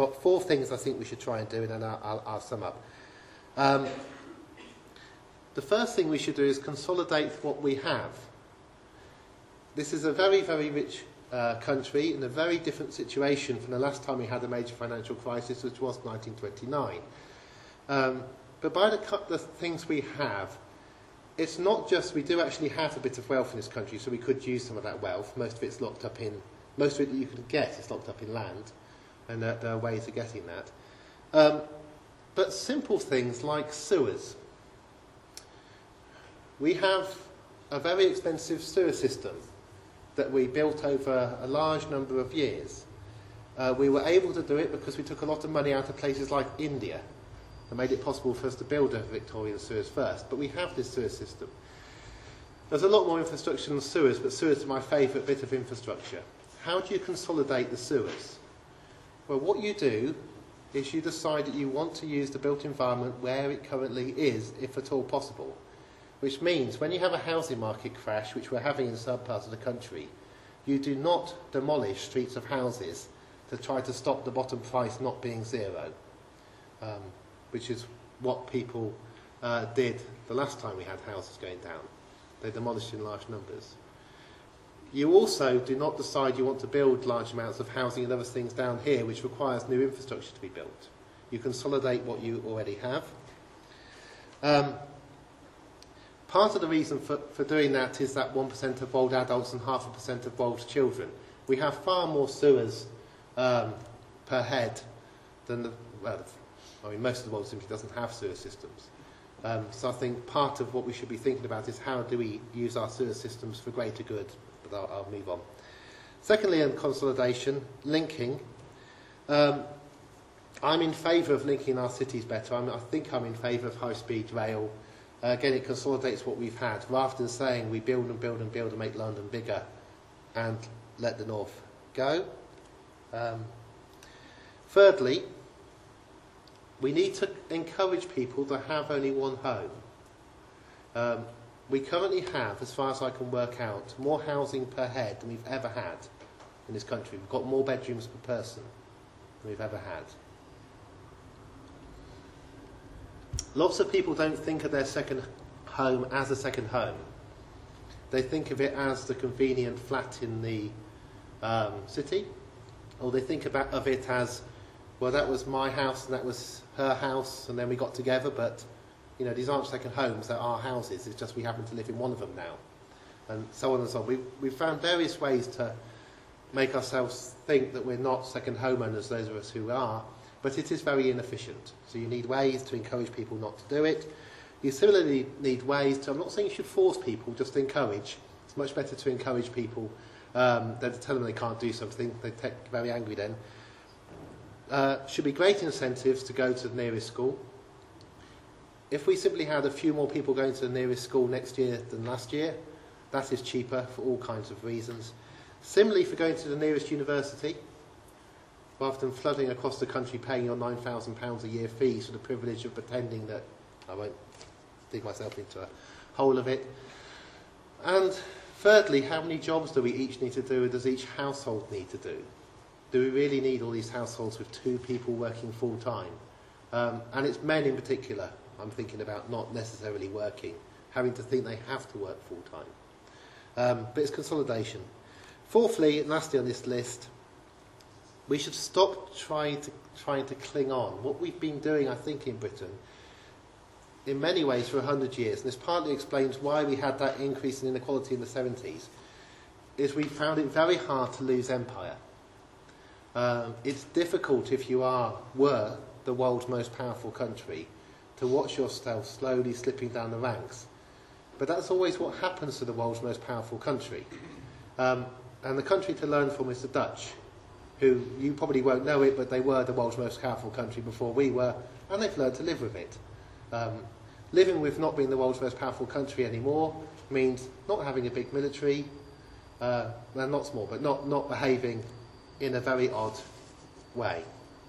got four things I think we should try and do, and then I'll, I'll, I'll sum up. Um, the first thing we should do is consolidate what we have. This is a very, very rich uh, country in a very different situation from the last time we had a major financial crisis, which was 1929. Um, but by the, the things we have, it's not just we do actually have a bit of wealth in this country, so we could use some of that wealth. Most of it's locked up in, most of it that you can get is locked up in land, and there, there are ways of getting that. Um, but simple things like sewers. We have a very expensive sewer system that we built over a large number of years. Uh, we were able to do it because we took a lot of money out of places like India and made it possible for us to build a Victorian sewers first. But we have this sewer system. There's a lot more infrastructure than sewers, but sewers are my favourite bit of infrastructure. How do you consolidate the sewers? Well, what you do is you decide that you want to use the built environment where it currently is, if at all possible. Which means when you have a housing market crash, which we're having in some parts of the country, you do not demolish streets of houses to try to stop the bottom price not being zero, um, which is what people uh, did the last time we had houses going down. They demolished in large numbers. You also do not decide you want to build large amounts of housing and other things down here, which requires new infrastructure to be built. You consolidate what you already have. Um, part of the reason for, for doing that is that 1% of old adults and half a percent of old children. We have far more sewers um, per head than the, well, I mean, most of the world simply doesn't have sewer systems. Um, so I think part of what we should be thinking about is how do we use our sewer systems for greater good but I'll, I'll move on. Secondly, in consolidation, linking. Um, I'm in favour of linking our cities better. I'm, I think I'm in favour of high-speed rail. Uh, again, it consolidates what we've had, rather than saying we build and build and build and make London bigger and let the north go. Um, thirdly, we need to encourage people to have only one home. Um, we currently have, as far as I can work out, more housing per head than we've ever had in this country. We've got more bedrooms per person than we've ever had. Lots of people don't think of their second home as a second home. They think of it as the convenient flat in the um, city, or they think about of it as, well, that was my house and that was her house, and then we got together, but you know, these aren't second homes, they're our houses, it's just we happen to live in one of them now. And so on and so on. We, we've found various ways to make ourselves think that we're not second homeowners, those of us who are, but it is very inefficient. So you need ways to encourage people not to do it. You similarly need ways to, I'm not saying you should force people, just encourage. It's much better to encourage people um, than to tell them they can't do something. They get very angry then. Uh, should be great incentives to go to the nearest school. If we simply had a few more people going to the nearest school next year than last year, that is cheaper for all kinds of reasons. Similarly, for going to the nearest university, rather than flooding across the country paying your £9,000 a year fees for the privilege of pretending that I won't dig myself into a hole of it. And thirdly, how many jobs do we each need to do, does each household need to do? Do we really need all these households with two people working full time? Um, and it's men in particular. I'm thinking about not necessarily working, having to think they have to work full time. Um, but it's consolidation. Fourthly, and lastly on this list, we should stop trying to, trying to cling on. What we've been doing, I think, in Britain, in many ways for 100 years, and this partly explains why we had that increase in inequality in the 70s, is we found it very hard to lose empire. Um, it's difficult if you are, were, the world's most powerful country to watch yourself slowly slipping down the ranks. But that's always what happens to the world's most powerful country. Um, and the country to learn from is the Dutch, who you probably won't know it, but they were the world's most powerful country before we were, and they've learned to live with it. Um, living with not being the world's most powerful country anymore means not having a big military, uh, well, not small, but not, not behaving in a very odd way.